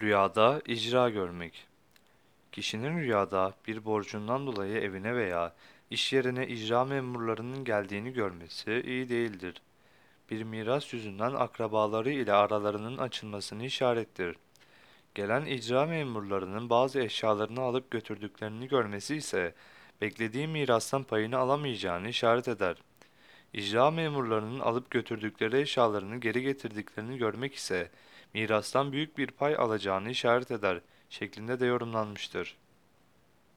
Rüyada icra görmek. Kişinin rüyada bir borcundan dolayı evine veya iş yerine icra memurlarının geldiğini görmesi iyi değildir. Bir miras yüzünden akrabaları ile aralarının açılmasını işarettir. Gelen icra memurlarının bazı eşyalarını alıp götürdüklerini görmesi ise beklediği mirastan payını alamayacağını işaret eder. İcra memurlarının alıp götürdükleri eşyalarını geri getirdiklerini görmek ise mirastan büyük bir pay alacağını işaret eder şeklinde de yorumlanmıştır.